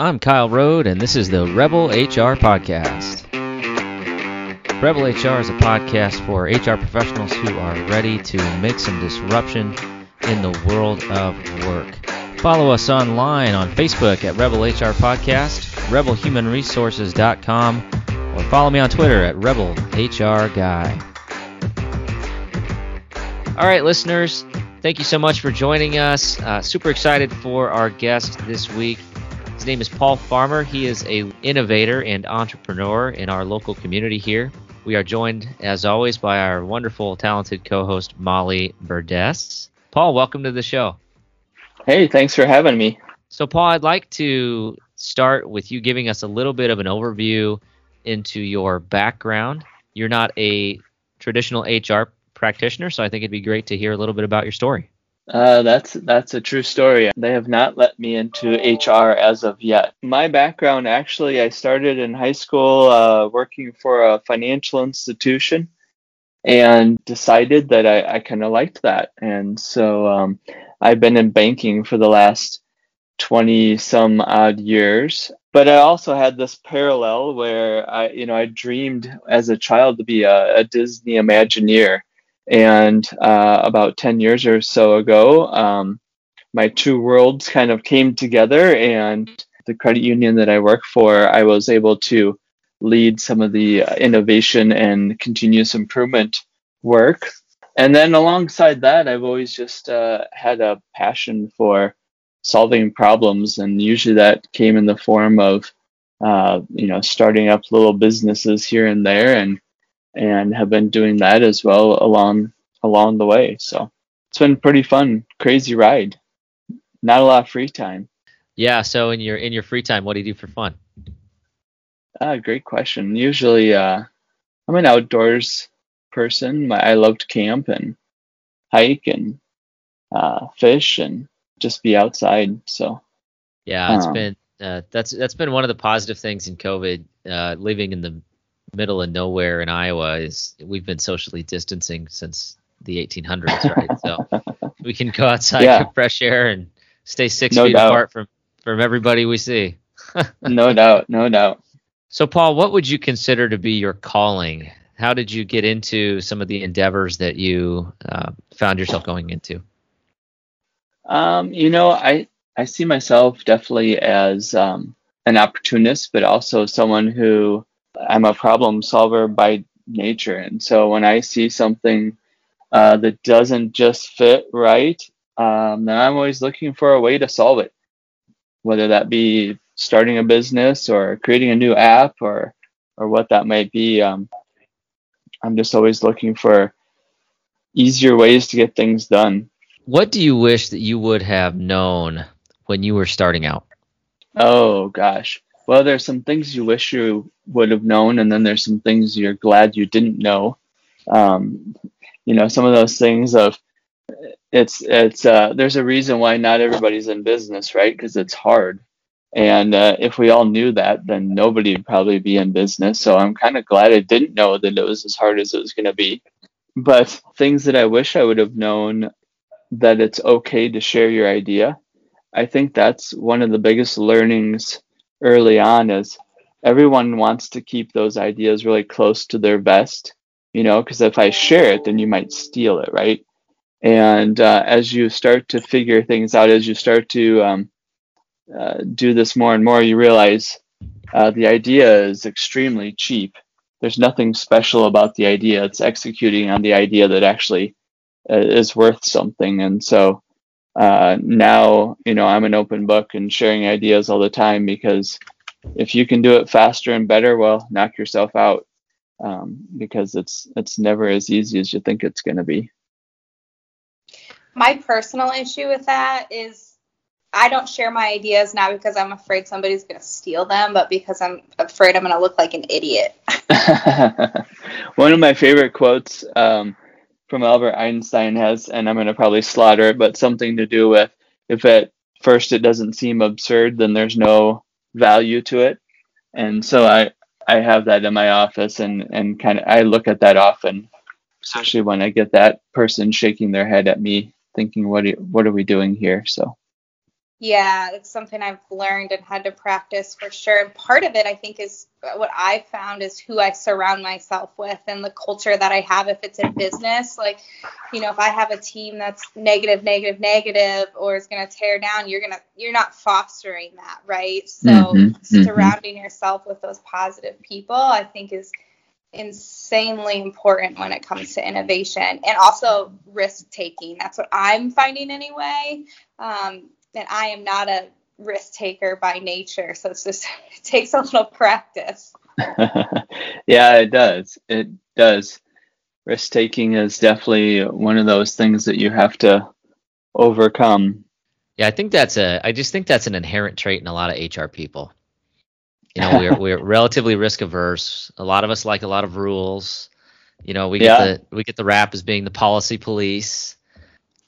I'm Kyle Roed, and this is the Rebel HR Podcast. Rebel HR is a podcast for HR professionals who are ready to make some disruption in the world of work. Follow us online on Facebook at Rebel HR Podcast, rebelhumanresources.com, or follow me on Twitter at Rebel HR Guy. All right, listeners, thank you so much for joining us. Uh, super excited for our guest this week. His name is Paul Farmer. He is a innovator and entrepreneur in our local community here. We are joined, as always, by our wonderful, talented co-host Molly Burdess. Paul, welcome to the show. Hey, thanks for having me. So, Paul, I'd like to start with you giving us a little bit of an overview into your background. You're not a traditional HR practitioner, so I think it'd be great to hear a little bit about your story. Uh, that's that's a true story. They have not let me into HR as of yet. My background actually, I started in high school uh, working for a financial institution, and decided that I, I kind of liked that, and so um, I've been in banking for the last twenty some odd years. But I also had this parallel where I, you know, I dreamed as a child to be a, a Disney Imagineer and uh, about 10 years or so ago, um, my two worlds kind of came together, and the credit union that I work for, I was able to lead some of the uh, innovation and continuous improvement work. And then alongside that, I've always just uh, had a passion for solving problems, and usually that came in the form of, uh, you know, starting up little businesses here and there, and and have been doing that as well along along the way. So it's been pretty fun, crazy ride. Not a lot of free time. Yeah. So in your in your free time, what do you do for fun? Ah, great question. Usually, uh, I'm an outdoors person. I love to camp and hike and uh, fish and just be outside. So yeah, it's um, been uh, that's that's been one of the positive things in COVID. Uh, living in the middle of nowhere in Iowa is we've been socially distancing since the 1800s, right? so we can go outside, yeah. get fresh air, and stay six no feet doubt. apart from from everybody we see. no doubt, no doubt. So, Paul, what would you consider to be your calling? How did you get into some of the endeavors that you uh, found yourself going into? Um, you know, I I see myself definitely as um, an opportunist, but also someone who I'm a problem solver by nature. And so when I see something uh, that doesn't just fit right, um, then I'm always looking for a way to solve it, whether that be starting a business or creating a new app or or what that might be. Um, I'm just always looking for easier ways to get things done. What do you wish that you would have known when you were starting out? Oh gosh well, there's some things you wish you would have known, and then there's some things you're glad you didn't know. Um, you know, some of those things of it's it's uh, there's a reason why not everybody's in business, right? Because it's hard. And uh, if we all knew that, then nobody would probably be in business. So I'm kind of glad I didn't know that it was as hard as it was going to be. But things that I wish I would have known that it's okay to share your idea. I think that's one of the biggest learnings early on is everyone wants to keep those ideas really close to their vest, you know, because if I share it, then you might steal it, right? And uh, as you start to figure things out, as you start to um, uh, do this more and more, you realize uh, the idea is extremely cheap. There's nothing special about the idea. It's executing on the idea that actually uh, is worth something. And so uh, now you know i'm an open book and sharing ideas all the time because if you can do it faster and better well knock yourself out. Um, because it's it's never as easy as you think it's going to be. My personal issue with that is i don't share my ideas not because i'm afraid somebody's going to steal them but because i'm afraid i'm going to look like an idiot. One of my favorite quotes um, from Albert Einstein has, and I'm going to probably slaughter it, but something to do with if at first it doesn't seem absurd, then there's no value to it. And so I, I have that in my office and, and kind of I look at that often, especially when I get that person shaking their head at me, thinking, what, what are we doing here? So. Yeah, it's something I've learned and had to practice for sure. And part of it, I think, is what I found is who I surround myself with and the culture that I have if it's in business. Like, you know, if I have a team that's negative, negative, negative, or is going to tear down, you're going to, you're not fostering that, right? So mm-hmm, mm-hmm. surrounding mm-hmm. yourself with those positive people, I think, is insanely important when it comes to innovation and also risk taking. That's what I'm finding anyway. Um, and I am not a risk taker by nature, so it's just it takes a little practice. yeah, it does. It does. Risk taking is definitely one of those things that you have to overcome. Yeah, I think that's a. I just think that's an inherent trait in a lot of HR people. You know, we're we're relatively risk averse. A lot of us like a lot of rules. You know, we get the we get the rap as being the policy police.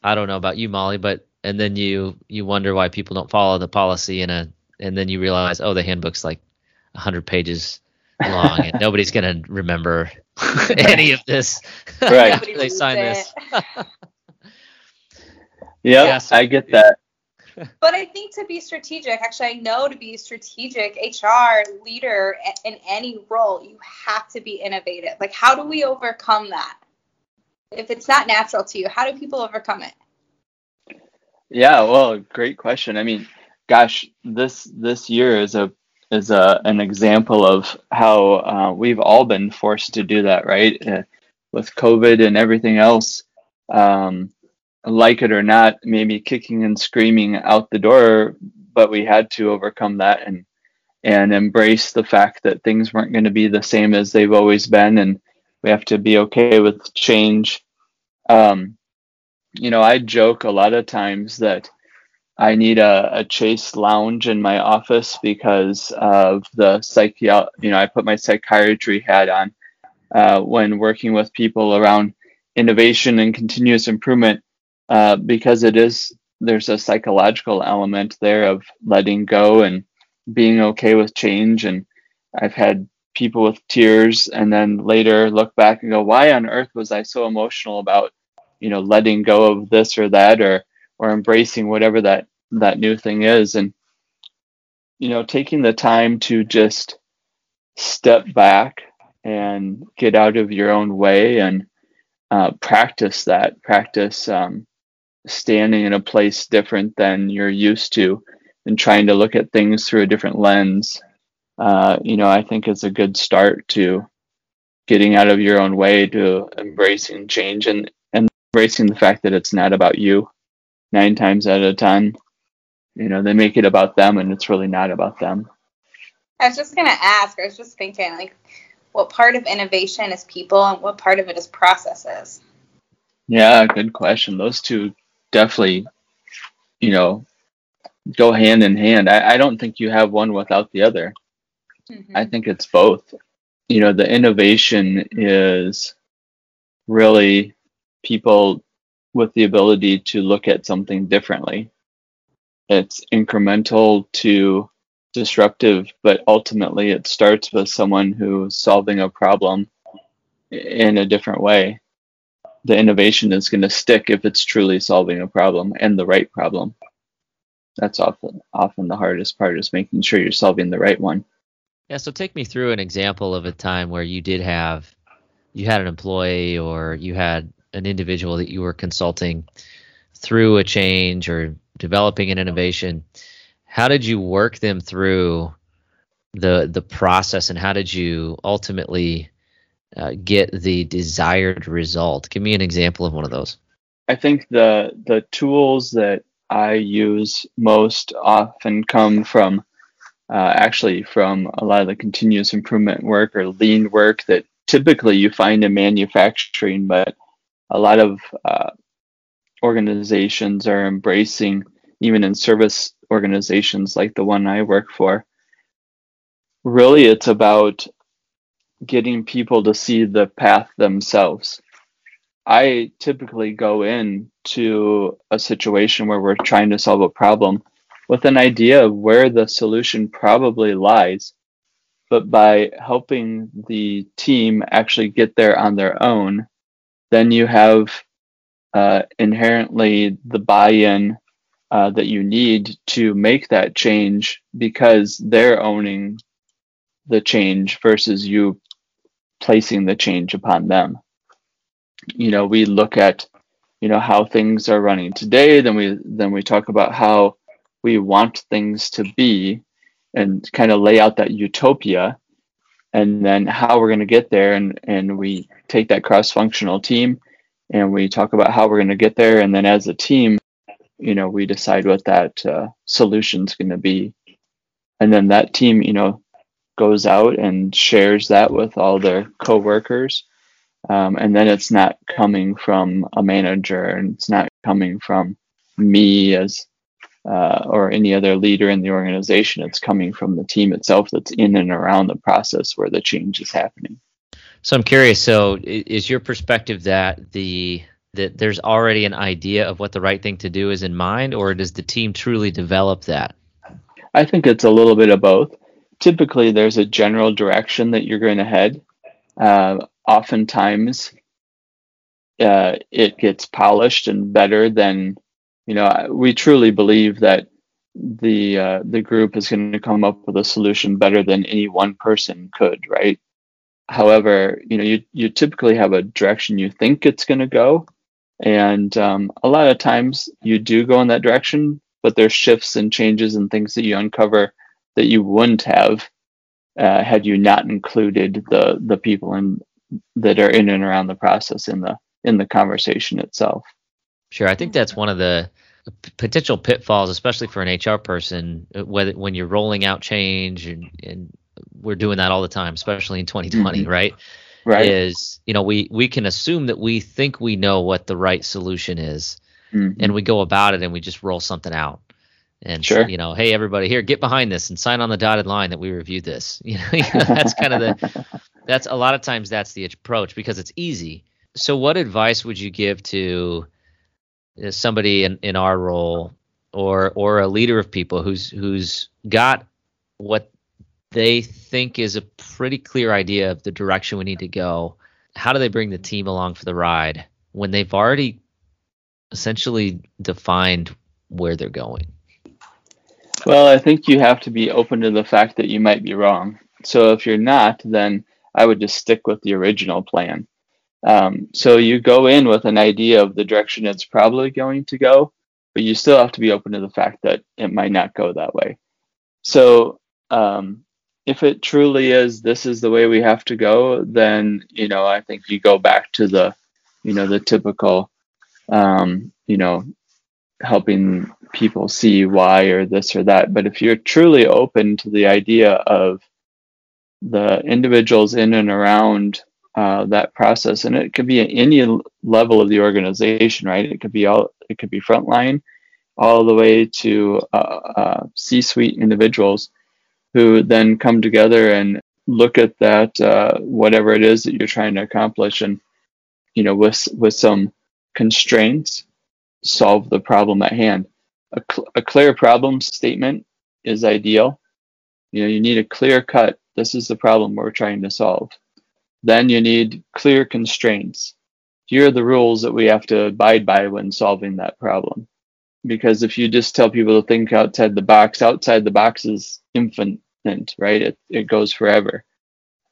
I don't know about you, Molly, but and then you you wonder why people don't follow the policy in a and then you realize oh the handbook's like 100 pages long and nobody's going to remember any of this. Right. After they sign this. yep, yeah so, i get that. But i think to be strategic actually i know to be strategic hr leader in any role you have to be innovative. Like how do we overcome that? If it's not natural to you how do people overcome it yeah, well, great question. I mean, gosh, this this year is a is a an example of how uh, we've all been forced to do that, right? Uh, with COVID and everything else, um, like it or not, maybe kicking and screaming out the door, but we had to overcome that and and embrace the fact that things weren't going to be the same as they've always been, and we have to be okay with change. Um, you know, I joke a lot of times that I need a, a chaise lounge in my office because of the psychi. You know, I put my psychiatry hat on uh, when working with people around innovation and continuous improvement uh, because it is there's a psychological element there of letting go and being okay with change. And I've had people with tears and then later look back and go, why on earth was I so emotional about you know letting go of this or that or or embracing whatever that that new thing is. And you know taking the time to just step back and get out of your own way and uh, practice that practice um, standing in a place different than you're used to and trying to look at things through a different lens uh, you know i think is a good start to getting out of your own way to embracing change and embracing the fact that it's not about you nine times out of ten. You know, they make it about them and it's really not about them. I was just gonna ask, I was just thinking like what part of innovation is people and what part of it is processes? Yeah, good question. Those two definitely, you know, go hand in hand. I, I don't think you have one without the other. Mm-hmm. I think it's both. You know, the innovation is really people with the ability to look at something differently. It's incremental to disruptive, but ultimately it starts with someone who's solving a problem in a different way. The innovation is going to stick if it's truly solving a problem and the right problem. That's often often the hardest part is making sure you're solving the right one. Yeah, so take me through an example of a time where you did have you had an employee or you had an individual that you were consulting through a change or developing an innovation, how did you work them through the the process, and how did you ultimately uh, get the desired result? Give me an example of one of those. I think the the tools that I use most often come from uh, actually from a lot of the continuous improvement work or lean work that typically you find in manufacturing, but a lot of uh, organizations are embracing, even in service organizations like the one I work for. Really, it's about getting people to see the path themselves. I typically go into a situation where we're trying to solve a problem with an idea of where the solution probably lies. But by helping the team actually get there on their own, then you have uh, inherently the buy-in uh, that you need to make that change because they're owning the change versus you placing the change upon them. You know, we look at you know how things are running today, then we then we talk about how we want things to be and kind of lay out that utopia and then how we're going to get there and and we take that cross functional team and we talk about how we're going to get there and then as a team you know we decide what that uh, solution is going to be. And then that team you know goes out and shares that with all their coworkers. Um, and then it's not coming from a manager and it's not coming from me as uh, or any other leader in the organization. It's coming from the team itself that's in and around the process where the change is happening. So I'm curious. So is your perspective that the that there's already an idea of what the right thing to do is in mind, or does the team truly develop that? I think it's a little bit of both. Typically, there's a general direction that you're going to head. Uh, oftentimes, uh, it gets polished and better than you know, we truly believe that the uh, the group is going to come up with a solution better than any one person could, right? However, you know, you you typically have a direction you think it's going to go, and um, a lot of times you do go in that direction, but there's shifts and changes and things that you uncover that you wouldn't have uh, had you not included the the people in that are in and around the process in the in the conversation itself. Sure, I think that's one of the potential pitfalls, especially for an HR person, uh, whether when you're rolling out change and, and we're doing that all the time, especially in 2020, mm-hmm. right? Right. Is you know we we can assume that we think we know what the right solution is, mm-hmm. and we go about it and we just roll something out. And sure. you know, hey everybody, here get behind this and sign on the dotted line that we reviewed this. You know, that's kind of the that's a lot of times that's the approach because it's easy. So, what advice would you give to somebody in, in our role or or a leader of people who's who's got what they think is a pretty clear idea of the direction we need to go. How do they bring the team along for the ride when they've already essentially defined where they're going? Well i think you have to be open to the fact that you might be wrong. So if you're not then i would just stick with the original plan um, so you go in with an idea of the direction it's probably going to go, but you still have to be open to the fact that it might not go that way. So um, if it truly is this is the way we have to go, then you know I think you go back to the you know the typical um, you know helping people see why or this or that. But if you're truly open to the idea of the individuals in and around uh, that process, and it could be at any level of the organization, right? It could be all, it could be frontline, all the way to uh, uh, C-suite individuals who then come together and look at that uh, whatever it is that you're trying to accomplish, and you know, with with some constraints, solve the problem at hand. A, cl- a clear problem statement is ideal. You know, you need a clear cut. This is the problem we're trying to solve then you need clear constraints. Here are the rules that we have to abide by when solving that problem. Because if you just tell people to think outside the box, outside the box is infinite, right? It, it goes forever.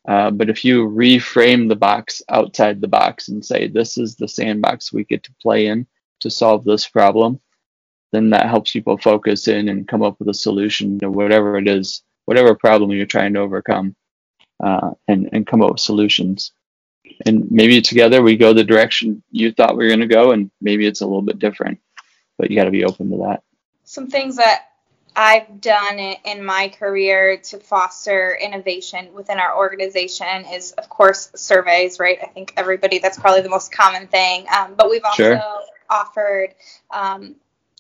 Uh, but if you reframe the box outside the box and say, this is the sandbox we get to play in to solve this problem, then that helps people focus in and come up with a solution to whatever it is, whatever problem you're trying to overcome uh, and and come up with solutions. And maybe together we go the direction you thought we were going to go, and maybe it's a little bit different. But you got to be open to that. Some things that I've done in my career to foster innovation within our organization is, of course, surveys, right? I think everybody, that's probably the most common thing. Um, but we've also sure. offered um,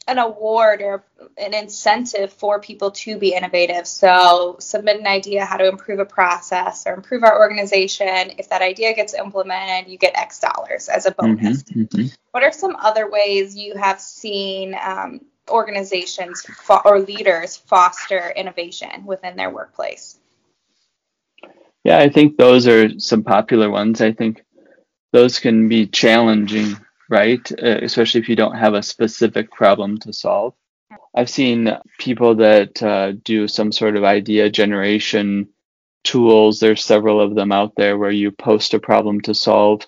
an award or an incentive for people to be innovative. So submit an idea how to improve a process or improve our organization. If that idea gets implemented, you get X dollars as a bonus. Mm-hmm, mm-hmm. What are some other ways you have seen um, organizations fo- or leaders foster innovation within their workplace? Yeah, I think those are some popular ones. I think those can be challenging right? Uh, especially if you don't have a specific problem to solve. I've seen people that uh, do some sort of idea generation tools. There's several of them out there where you post a problem to solve,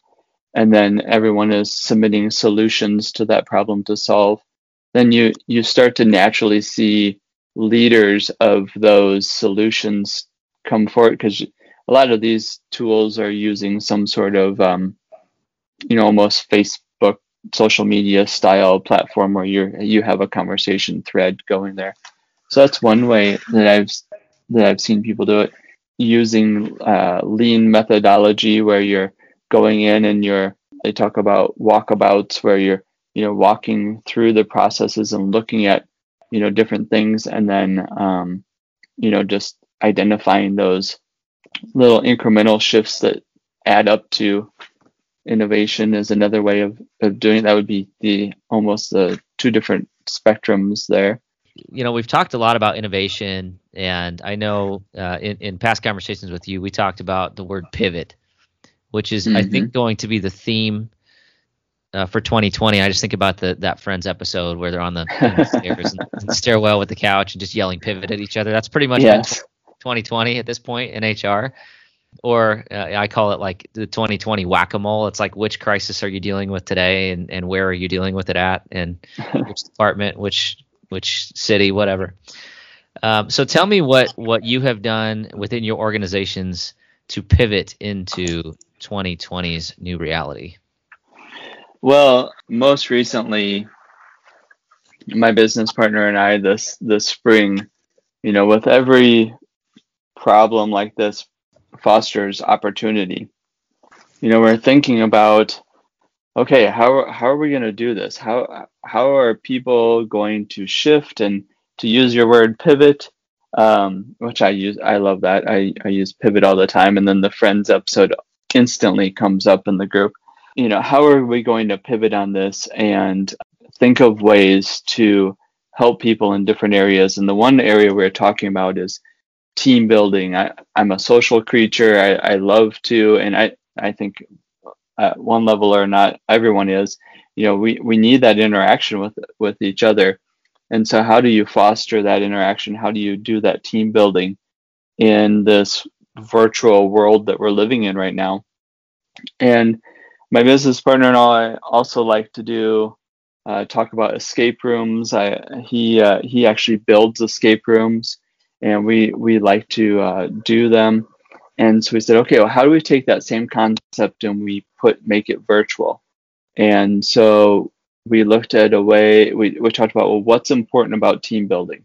and then everyone is submitting solutions to that problem to solve. Then you you start to naturally see leaders of those solutions come forward because a lot of these tools are using some sort of um, you know almost Facebook social media style platform where you you have a conversation thread going there. So that's one way that I've that I've seen people do it using uh, lean methodology where you're going in and you're they talk about walkabouts where you're you know walking through the processes and looking at you know different things and then um, you know just identifying those little incremental shifts that add up to innovation is another way of, of doing it. That would be the almost the two different spectrums there. You know, we've talked a lot about innovation, and I know uh, in, in past conversations with you, we talked about the word pivot, which is, mm-hmm. I think, going to be the theme uh, for 2020. I just think about the that Friends episode where they're on the, the stairs and, and, stairwell with the couch and just yelling pivot at each other. That's pretty much yes. 2020 at this point in HR or uh, I call it like the 2020 whack-a-mole. It's like which crisis are you dealing with today, and, and where are you dealing with it at, and which department, which which city, whatever. Um, so tell me what what you have done within your organizations to pivot into 2020's new reality. Well, most recently, my business partner and I this this spring, you know, with every problem like this fosters opportunity. You know, we're thinking about, okay, how how are we going to do this? How how are people going to shift and to use your word pivot, um, which I use. I love that. I I use pivot all the time, and then the friends episode instantly comes up in the group. You know, how are we going to pivot on this and think of ways to help people in different areas? And the one area we're talking about is team building. I, I'm a social creature. I, I love to, and I, I think at one level or not, everyone is, you know, we, we need that interaction with, with each other. And so how do you foster that interaction? How do you do that team building in this virtual world that we're living in right now? And my business partner and I also like to do uh, talk about escape rooms. I he uh, he actually builds escape rooms and we we like to uh, do them. And so we said, okay, well, how do we take that same concept and we put make it virtual? And so we looked at a way we, we talked about well, what's important about team building?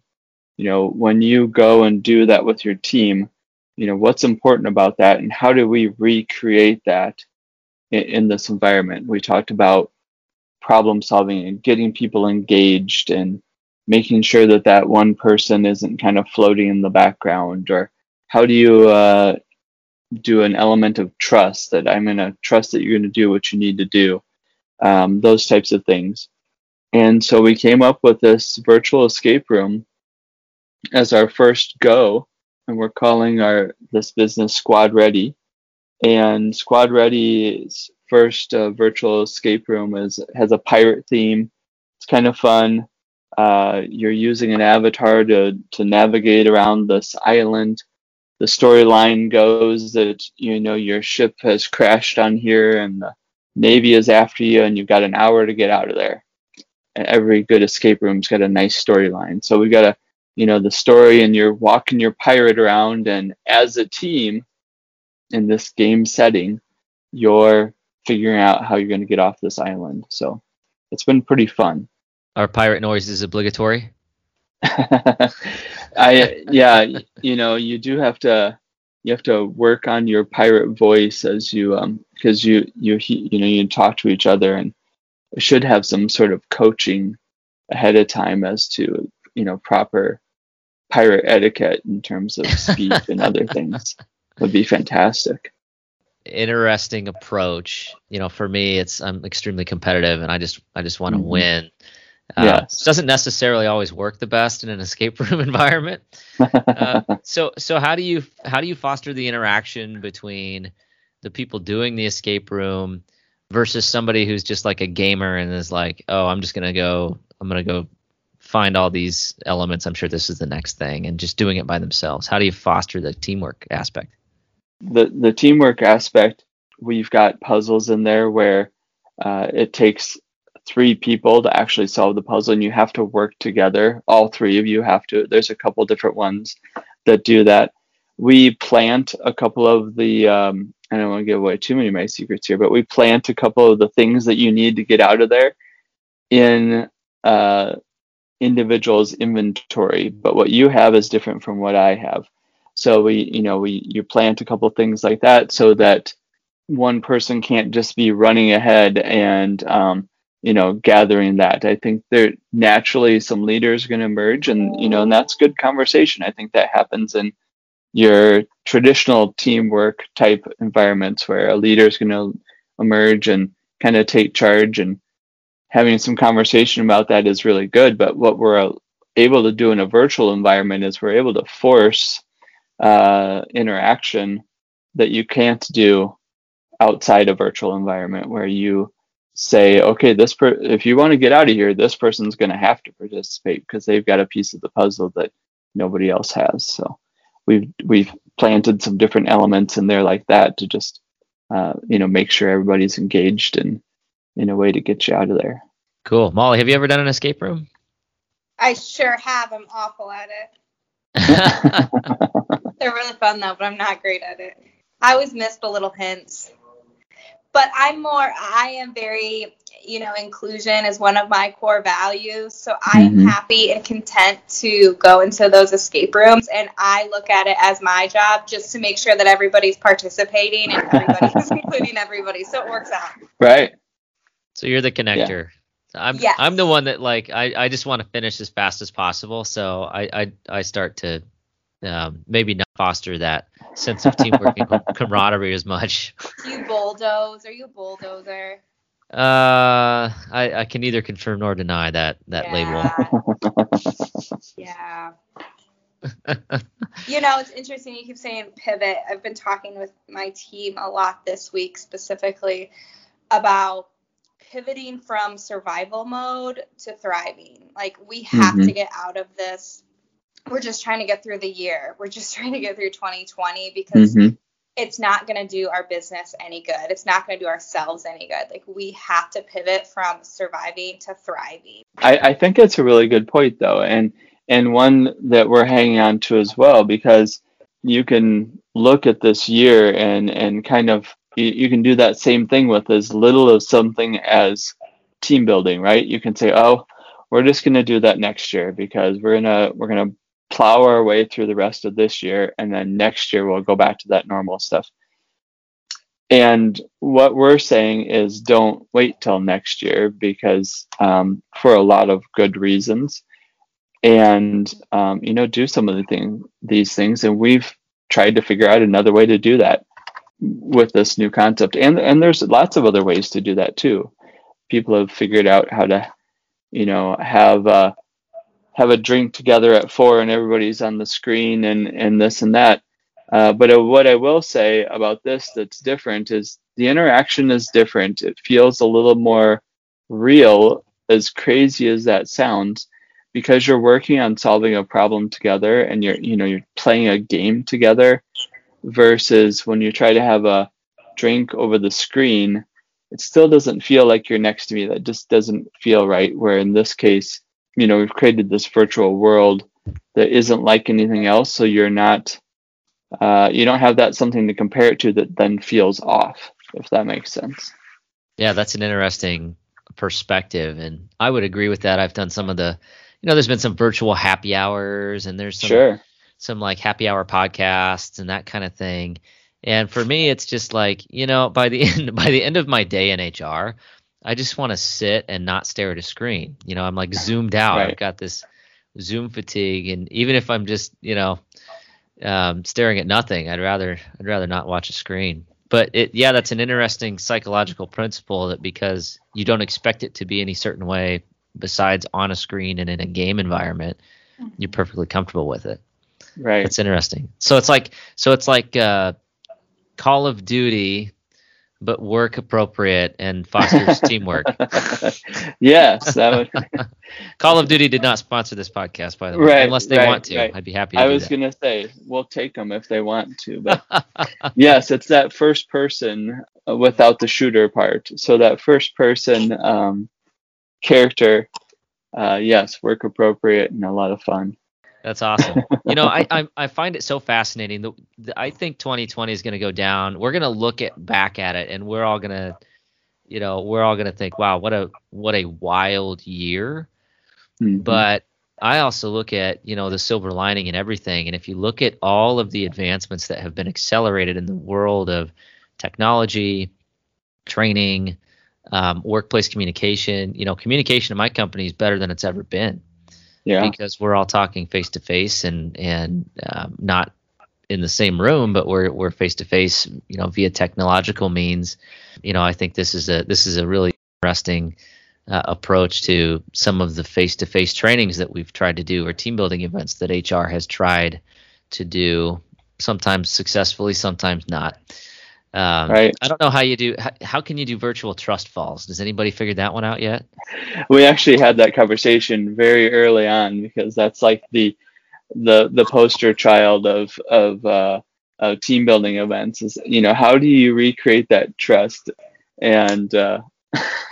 You know, when you go and do that with your team, you know, what's important about that, and how do we recreate that in, in this environment? We talked about problem solving and getting people engaged and making sure that that one person isn't kind of floating in the background or how do you uh, do an element of trust that i'm going to trust that you're going to do what you need to do? Um, those types of things. And so we came up with this virtual escape room as our first go and we're calling our this business squad ready. And squad ready's first uh, virtual escape room is has a pirate theme. It's kind of fun uh, you're using an avatar to, to navigate around this island. The storyline goes that you know your ship has crashed on here and the navy is after you, and you've got an hour to get out of there. And every good escape room's got a nice storyline. So we've got a you know the story, and you're walking your pirate around, and as a team in this game setting, you're figuring out how you're going to get off this island. So it's been pretty fun. Are pirate noises obligatory? I yeah, you know, you do have to you have to work on your pirate voice as you um because you you you know you talk to each other and should have some sort of coaching ahead of time as to you know proper pirate etiquette in terms of speech and other things would be fantastic interesting approach you know for me it's i'm extremely competitive and i just i just want to mm-hmm. win uh, yes. doesn't necessarily always work the best in an escape room environment. Uh, so so how do you how do you foster the interaction between the people doing the escape room versus somebody who's just like a gamer and is like, oh, I'm just gonna go I'm gonna go find all these elements, I'm sure this is the next thing, and just doing it by themselves. How do you foster the teamwork aspect? The the teamwork aspect, we've got puzzles in there where uh, it takes three people to actually solve the puzzle, and you have to work together. All three of you have to. There's a couple different ones that do that. We plant a couple of the. Um, I don't want to give away too many of my secrets here, but we plant a couple of the things that you need to get out of there in uh, individual's inventory, but what you have is different from what I have. So we, you know, we you plant a couple things like that so that one person can't just be running ahead and um, you know gathering that. I think there naturally some leaders are going to emerge, and you know, and that's good conversation. I think that happens in your traditional teamwork type environments where a leader is going to emerge and kind of take charge and having some conversation about that is really good. But what we're able to do in a virtual environment is we're able to force uh, interaction that you can't do outside a virtual environment where you say, okay, this per- if you want to get out of here, this person's going to have to participate because they've got a piece of the puzzle that nobody else has. So we've we've planted some different elements in there like that to just uh, you know make sure everybody's engaged and in a way to get you out of there. Cool. Molly, have you ever done an escape room? I sure have. I'm awful at it. They're really fun though, but I'm not great at it. I always missed the little hints. But I'm more I am very, you know, inclusion is one of my core values. So I am mm-hmm. happy and content to go into those escape rooms and I look at it as my job just to make sure that everybody's participating and everybody's including everybody. So it works out. Right. So you're the connector. Yeah. I'm yes. I'm the one that like I, I just want to finish as fast as possible. So I I, I start to um, maybe not foster that sense of teamwork and camaraderie as much. Do you bulldoze? Are you a bulldozer? Uh, I, I can neither confirm nor deny that that yeah. label. yeah. you know, it's interesting. You keep saying pivot. I've been talking with my team a lot this week specifically about pivoting from survival mode to thriving. Like we have mm-hmm. to get out of this. We're just trying to get through the year. We're just trying to get through 2020 because mm-hmm. it's not going to do our business any good. It's not going to do ourselves any good. Like we have to pivot from surviving to thriving. I, I think it's a really good point though, and and one that we're hanging on to as well because you can look at this year and and kind of you, you can do that same thing with as little of something as team building, right? You can say, oh, we're just going to do that next year because we're gonna we're gonna plow our way through the rest of this year, and then next year we'll go back to that normal stuff. And what we're saying is don't wait till next year because um, for a lot of good reasons, and um, you know do some of the thing these things, and we've tried to figure out another way to do that with this new concept. And and there's lots of other ways to do that too. People have figured out how to, you know, have a, have a drink together at four and everybody's on the screen and and this and that. Uh, but uh, what I will say about this that's different is the interaction is different. It feels a little more real, as crazy as that sounds, because you're working on solving a problem together and you're you know you're playing a game together versus when you try to have a drink over the screen, it still doesn't feel like you're next to me. That just doesn't feel right. Where in this case, you know, we've created this virtual world that isn't like anything else. So you're not, uh, you don't have that something to compare it to that then feels off, if that makes sense. Yeah, that's an interesting perspective. And I would agree with that. I've done some of the, you know, there's been some virtual happy hours and there's some sure some like happy hour podcasts and that kind of thing. And for me, it's just like you know, by the end by the end of my day in HR, I just want to sit and not stare at a screen. You know, I'm like zoomed out. Right. I've got this Zoom fatigue, and even if I'm just you know um, staring at nothing, I'd rather I'd rather not watch a screen. But it, yeah, that's an interesting psychological principle that because you don't expect it to be any certain way besides on a screen and in a game environment, you're perfectly comfortable with it. Right. That's interesting. So it's like so it's like uh, Call of Duty but work appropriate and fosters teamwork. yes, that would. Call of Duty did not sponsor this podcast, by the way, Right, unless they right, want to. right. I'd be happy. To I was gonna say we'll take them if they want to, but yes, it's that first person uh, without the shooter part. So that first person um, character, uh, yes, work appropriate and a lot of fun. That's awesome. you know, I, I I find it so fascinating. The, the, I think 2020 is going to go down. We're going to look at back at it, and we're all going to, you know, we're all going to think, wow, what a what a wild year. Mhm. But I also look at you know the silver lining and everything. And if you look at all of the advancements that have been accelerated in the world of technology, training, um, workplace communication, you know, communication in my company is better than it's ever been yeah, because we're all talking face to face and and um, not in the same room, but we're we're face to face, you know, via technological means. You know, I think this is a this is a really interesting uh, approach to some of the face to face trainings that we've tried to do or team building events that HR has tried to do, sometimes successfully, sometimes not. Um, Right. I don't know how you do. How, how can you do virtual trust falls? Does anybody figure that one out yet? we actually had that conversation very early on because that's like the the the poster child of of uh, of team building events. Is you know how do you recreate that trust? And uh,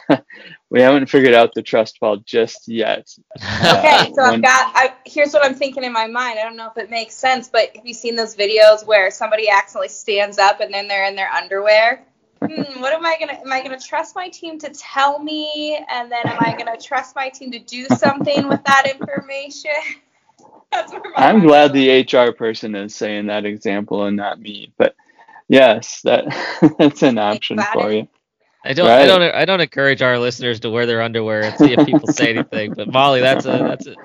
we haven't figured out the trust fall just yet. Okay, so I've got. I, here's what I'm thinking in my mind. I don't know if it makes sense, but have you seen those videos where somebody accidentally stands up and then they're in their underwear? Hmm, what am I gonna? Am I gonna trust my team to tell me, and then am I gonna trust my team to do something with that information? That's where my I'm glad the HR person is saying that example and not me. But yes, that that's an option for you. I don't, I don't, I don't encourage our listeners to wear their underwear and see if people say anything. But Molly, that's a, that's a.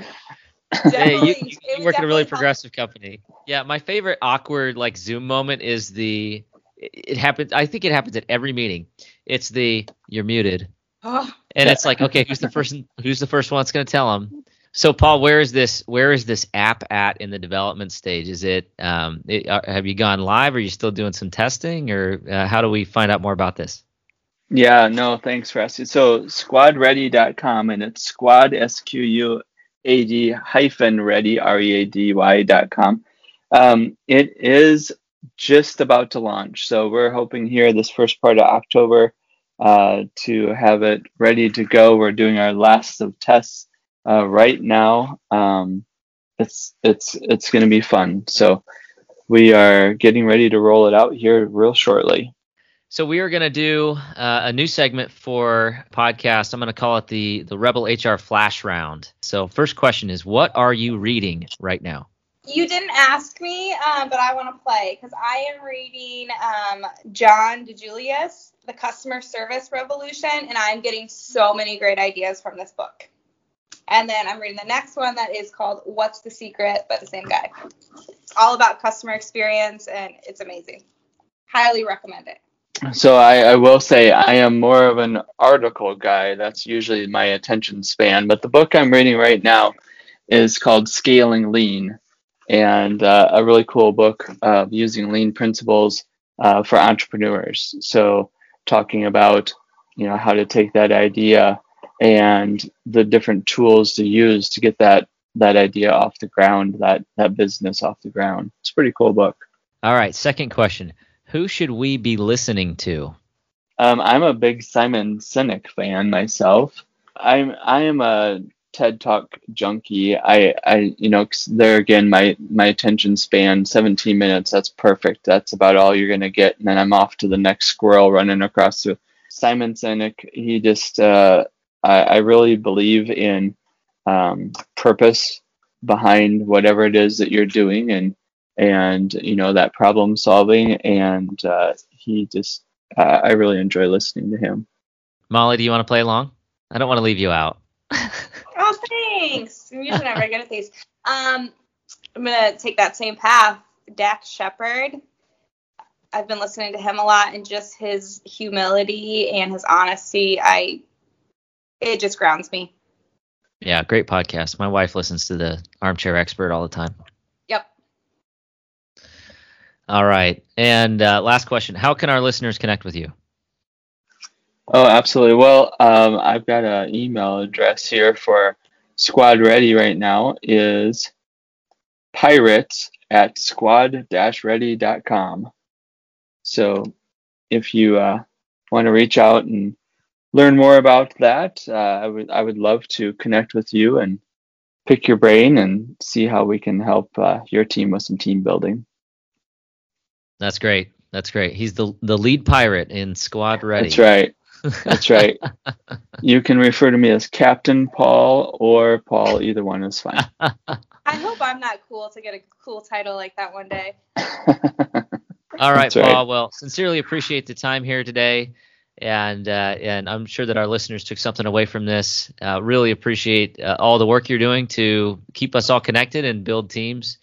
Hey, you, Definitely- you, you work at a really progressive company. Yeah, my favorite awkward like Zoom moment is the. It, it happens. I think it happens at every meeting. It's the you're muted, Oh, and it's like, okay, who's the first? Who's the first one that's going to tell them? So, Paul, where is this? Where is this app at in the development stage? Is it? Um, it, uh, have you gone live? Are you still doing some testing, or uh, how do we find out more about this? Yeah, no, thanks for asking. So squadready.com and it's squad S Q U A D hyphen ready R E A D Y dot com. Um, it is just about to launch, so we're hoping here this first part of October uh, to have it ready to go. We're doing our last of tests uh, right now. Um, it's it's it's going to be fun. So we are getting ready to roll it out here real shortly. So we are going to do uh, a new segment for podcast. I'm going to call it the the Rebel HR Flash Round. So first question is, what are you reading right now? You didn't ask me, um, but I want to play because I am reading um, John DiJulius, The Customer Service Revolution, and I'm getting so many great ideas from this book. And then I'm reading the next one that is called What's the Secret by the same guy. It's all about customer experience, and it's amazing. Highly recommend it. So I, I will say I am more of an article guy. That's usually my attention span. But the book I'm reading right now is called Scaling Lean, and uh, a really cool book of using lean principles uh, for entrepreneurs. So talking about you know how to take that idea and the different tools to use to get that that idea off the ground, that that business off the ground. It's a pretty cool book. All right, second question. Who should we be listening to? Um, I'm a big Simon Sinek fan myself. I'm I am a TED Talk junkie. I I you know there again my my attention span 17 minutes. That's perfect. That's about all you're gonna get, and then I'm off to the next squirrel running across. Simon Sinek. He just uh, I, I really believe in um, purpose behind whatever it is that you're doing, and and you know that problem solving, and uh, he just uh, I really enjoy listening to him. Molly, do you want to play along? I don't want to leave you out. Oh, thanks. I'm usually not very good at these. Um, I'm gonna take that same path. Dax Shepard. I've been listening to him a lot, and just his humility and his honesty. I it just grounds me. Yeah, great podcast. My wife listens to the Armchair Expert all the time. All right, and uh, last question: How can our listeners connect with you? Oh, absolutely. Well, um, I've got an email address here for Squad Ready right now is pirates at squad-ready.com. So if you uh, want to reach out and learn more about that, uh, I would I would love to connect with you and pick your brain and see how we can help uh, your team with some team building. That's great. That's great. He's the the lead pirate in Squad Ready. That's right. That's right. you can refer to me as Captain Paul or Paul. Either one is fine. I hope I'm not cool to get a cool title like that one day. All right, Paul. Well, sincerely appreciate the time here today, and uh, and I'm sure that our listeners took something away from this. Uh, really appreciate uh, all the work you're doing to keep us all connected and build teams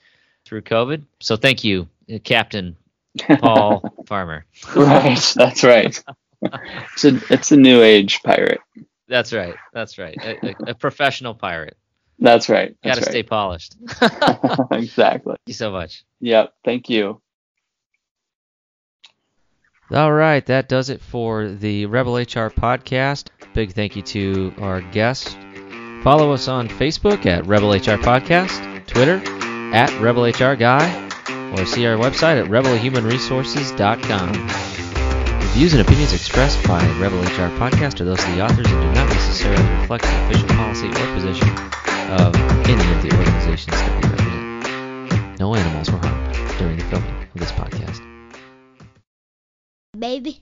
through COVID. So thank you, Captain Paul Farmer. right. That's right. It's a it's a new age pirate. That's right. That's right. A, a, a professional pirate. That's right. Got to right. stay polished. exactly. Thank you so much. Yep. Thank you. All right, that does it for the Rebel HR podcast. Big thank you to our guest. Follow us on Facebook at Rebel HR Podcast, Twitter at Rebel HR Guy, or see our website at rebelhumanresources.com. The views and opinions expressed by Rebel HR Podcast are those of the authors and do not necessarily reflect the official policy or position of any of the organizations that we represent. No animals were harmed during the filming of this podcast. Baby.